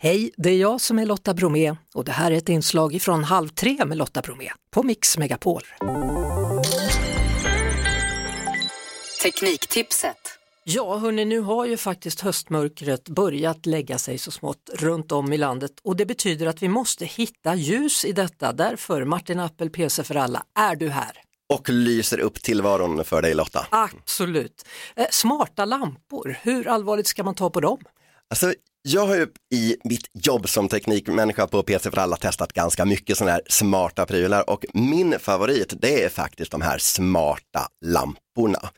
Hej, det är jag som är Lotta Bromé och det här är ett inslag från Halv tre med Lotta Bromé på Mix Megapol. Tekniktipset. Ja, hörni, nu har ju faktiskt höstmörkret börjat lägga sig så smått runt om i landet och det betyder att vi måste hitta ljus i detta. Därför, Martin Appel, PC för alla, är du här? Och lyser upp tillvaron för dig Lotta. Absolut. Eh, smarta lampor, hur allvarligt ska man ta på dem? Alltså, jag har ju i mitt jobb som teknikmänniska på PC för alla testat ganska mycket sådana här smarta prylar och min favorit det är faktiskt de här smarta lamporna.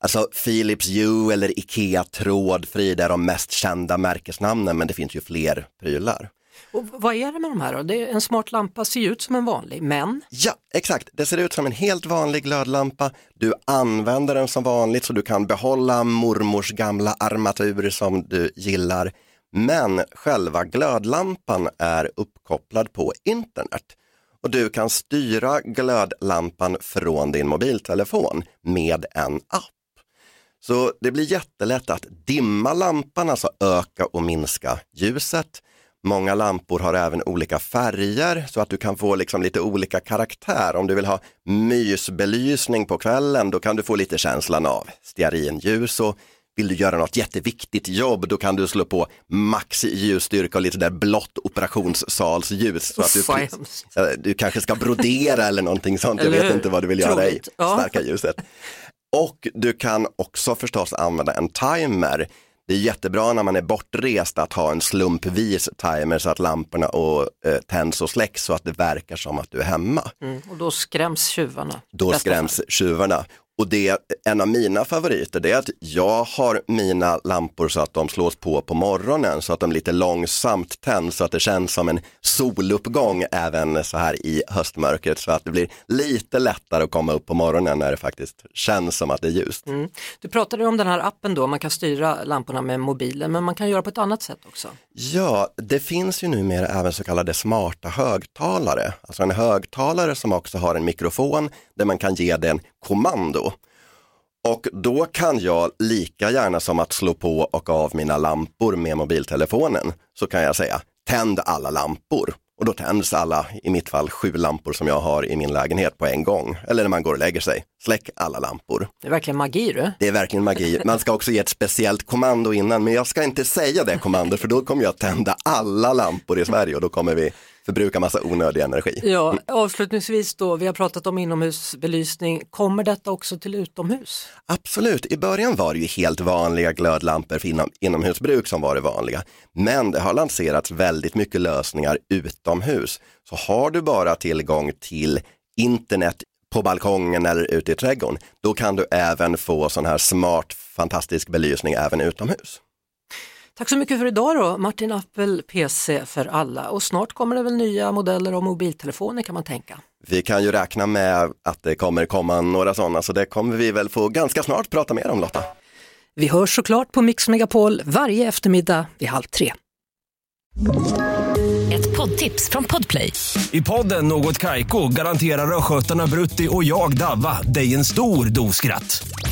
Alltså Philips Hue eller Ikea trådfri, det är de mest kända märkesnamnen men det finns ju fler prylar. Och vad är det med de här då? Det är en smart lampa ser ut som en vanlig, men? Ja, exakt. Det ser ut som en helt vanlig glödlampa. Du använder den som vanligt så du kan behålla mormors gamla armatur som du gillar. Men själva glödlampan är uppkopplad på internet och du kan styra glödlampan från din mobiltelefon med en app. Så det blir jättelätt att dimma lampan, alltså öka och minska ljuset. Många lampor har även olika färger så att du kan få liksom lite olika karaktär. Om du vill ha mysbelysning på kvällen då kan du få lite känslan av stearinljus och vill du göra något jätteviktigt jobb då kan du slå på max ljusstyrka och lite där blått operationssalsljus. Så att du, du kanske ska brodera eller någonting sånt, jag vet inte vad du vill göra i starka ljuset. Och du kan också förstås använda en timer. Det är jättebra när man är bortrest att ha en slumpvis timer så att lamporna och, eh, tänds och släcks så att det verkar som att du är hemma. Mm, och då skräms tjuvarna. Då skräms tjuvarna. Och det, en av mina favoriter det är att jag har mina lampor så att de slås på på morgonen så att de lite långsamt tänds så att det känns som en soluppgång även så här i höstmörkret så att det blir lite lättare att komma upp på morgonen när det faktiskt känns som att det är ljust. Mm. Du pratade om den här appen då, man kan styra lamporna med mobilen men man kan göra på ett annat sätt också. Ja, det finns ju numera även så kallade smarta högtalare, alltså en högtalare som också har en mikrofon där man kan ge den kommando. Och då kan jag lika gärna som att slå på och av mina lampor med mobiltelefonen så kan jag säga tänd alla lampor. Och då tänds alla, i mitt fall sju lampor som jag har i min lägenhet på en gång. Eller när man går och lägger sig, släck alla lampor. Det är verkligen magi du. Det är verkligen magi. Man ska också ge ett speciellt kommando innan, men jag ska inte säga det kommandot för då kommer jag tända alla lampor i Sverige och då kommer vi förbruka massa onödig energi. Ja, avslutningsvis då, vi har pratat om inomhusbelysning, kommer detta också till utomhus? Absolut, i början var det ju helt vanliga glödlampor för inom, inomhusbruk som var det vanliga. Men det har lanserats väldigt mycket lösningar utomhus. Så har du bara tillgång till internet på balkongen eller ute i trädgården, då kan du även få sån här smart fantastisk belysning även utomhus. Tack så mycket för idag då, Martin Appel, PC för alla. Och snart kommer det väl nya modeller av mobiltelefoner kan man tänka. Vi kan ju räkna med att det kommer komma några sådana, så det kommer vi väl få ganska snart prata mer om Lotta. Vi hörs såklart på Mix Megapol varje eftermiddag vid halv tre. Ett poddtips från Podplay. I podden Något Kaiko garanterar östgötarna Brutti och jag, Davva, dig en stor dos skratt.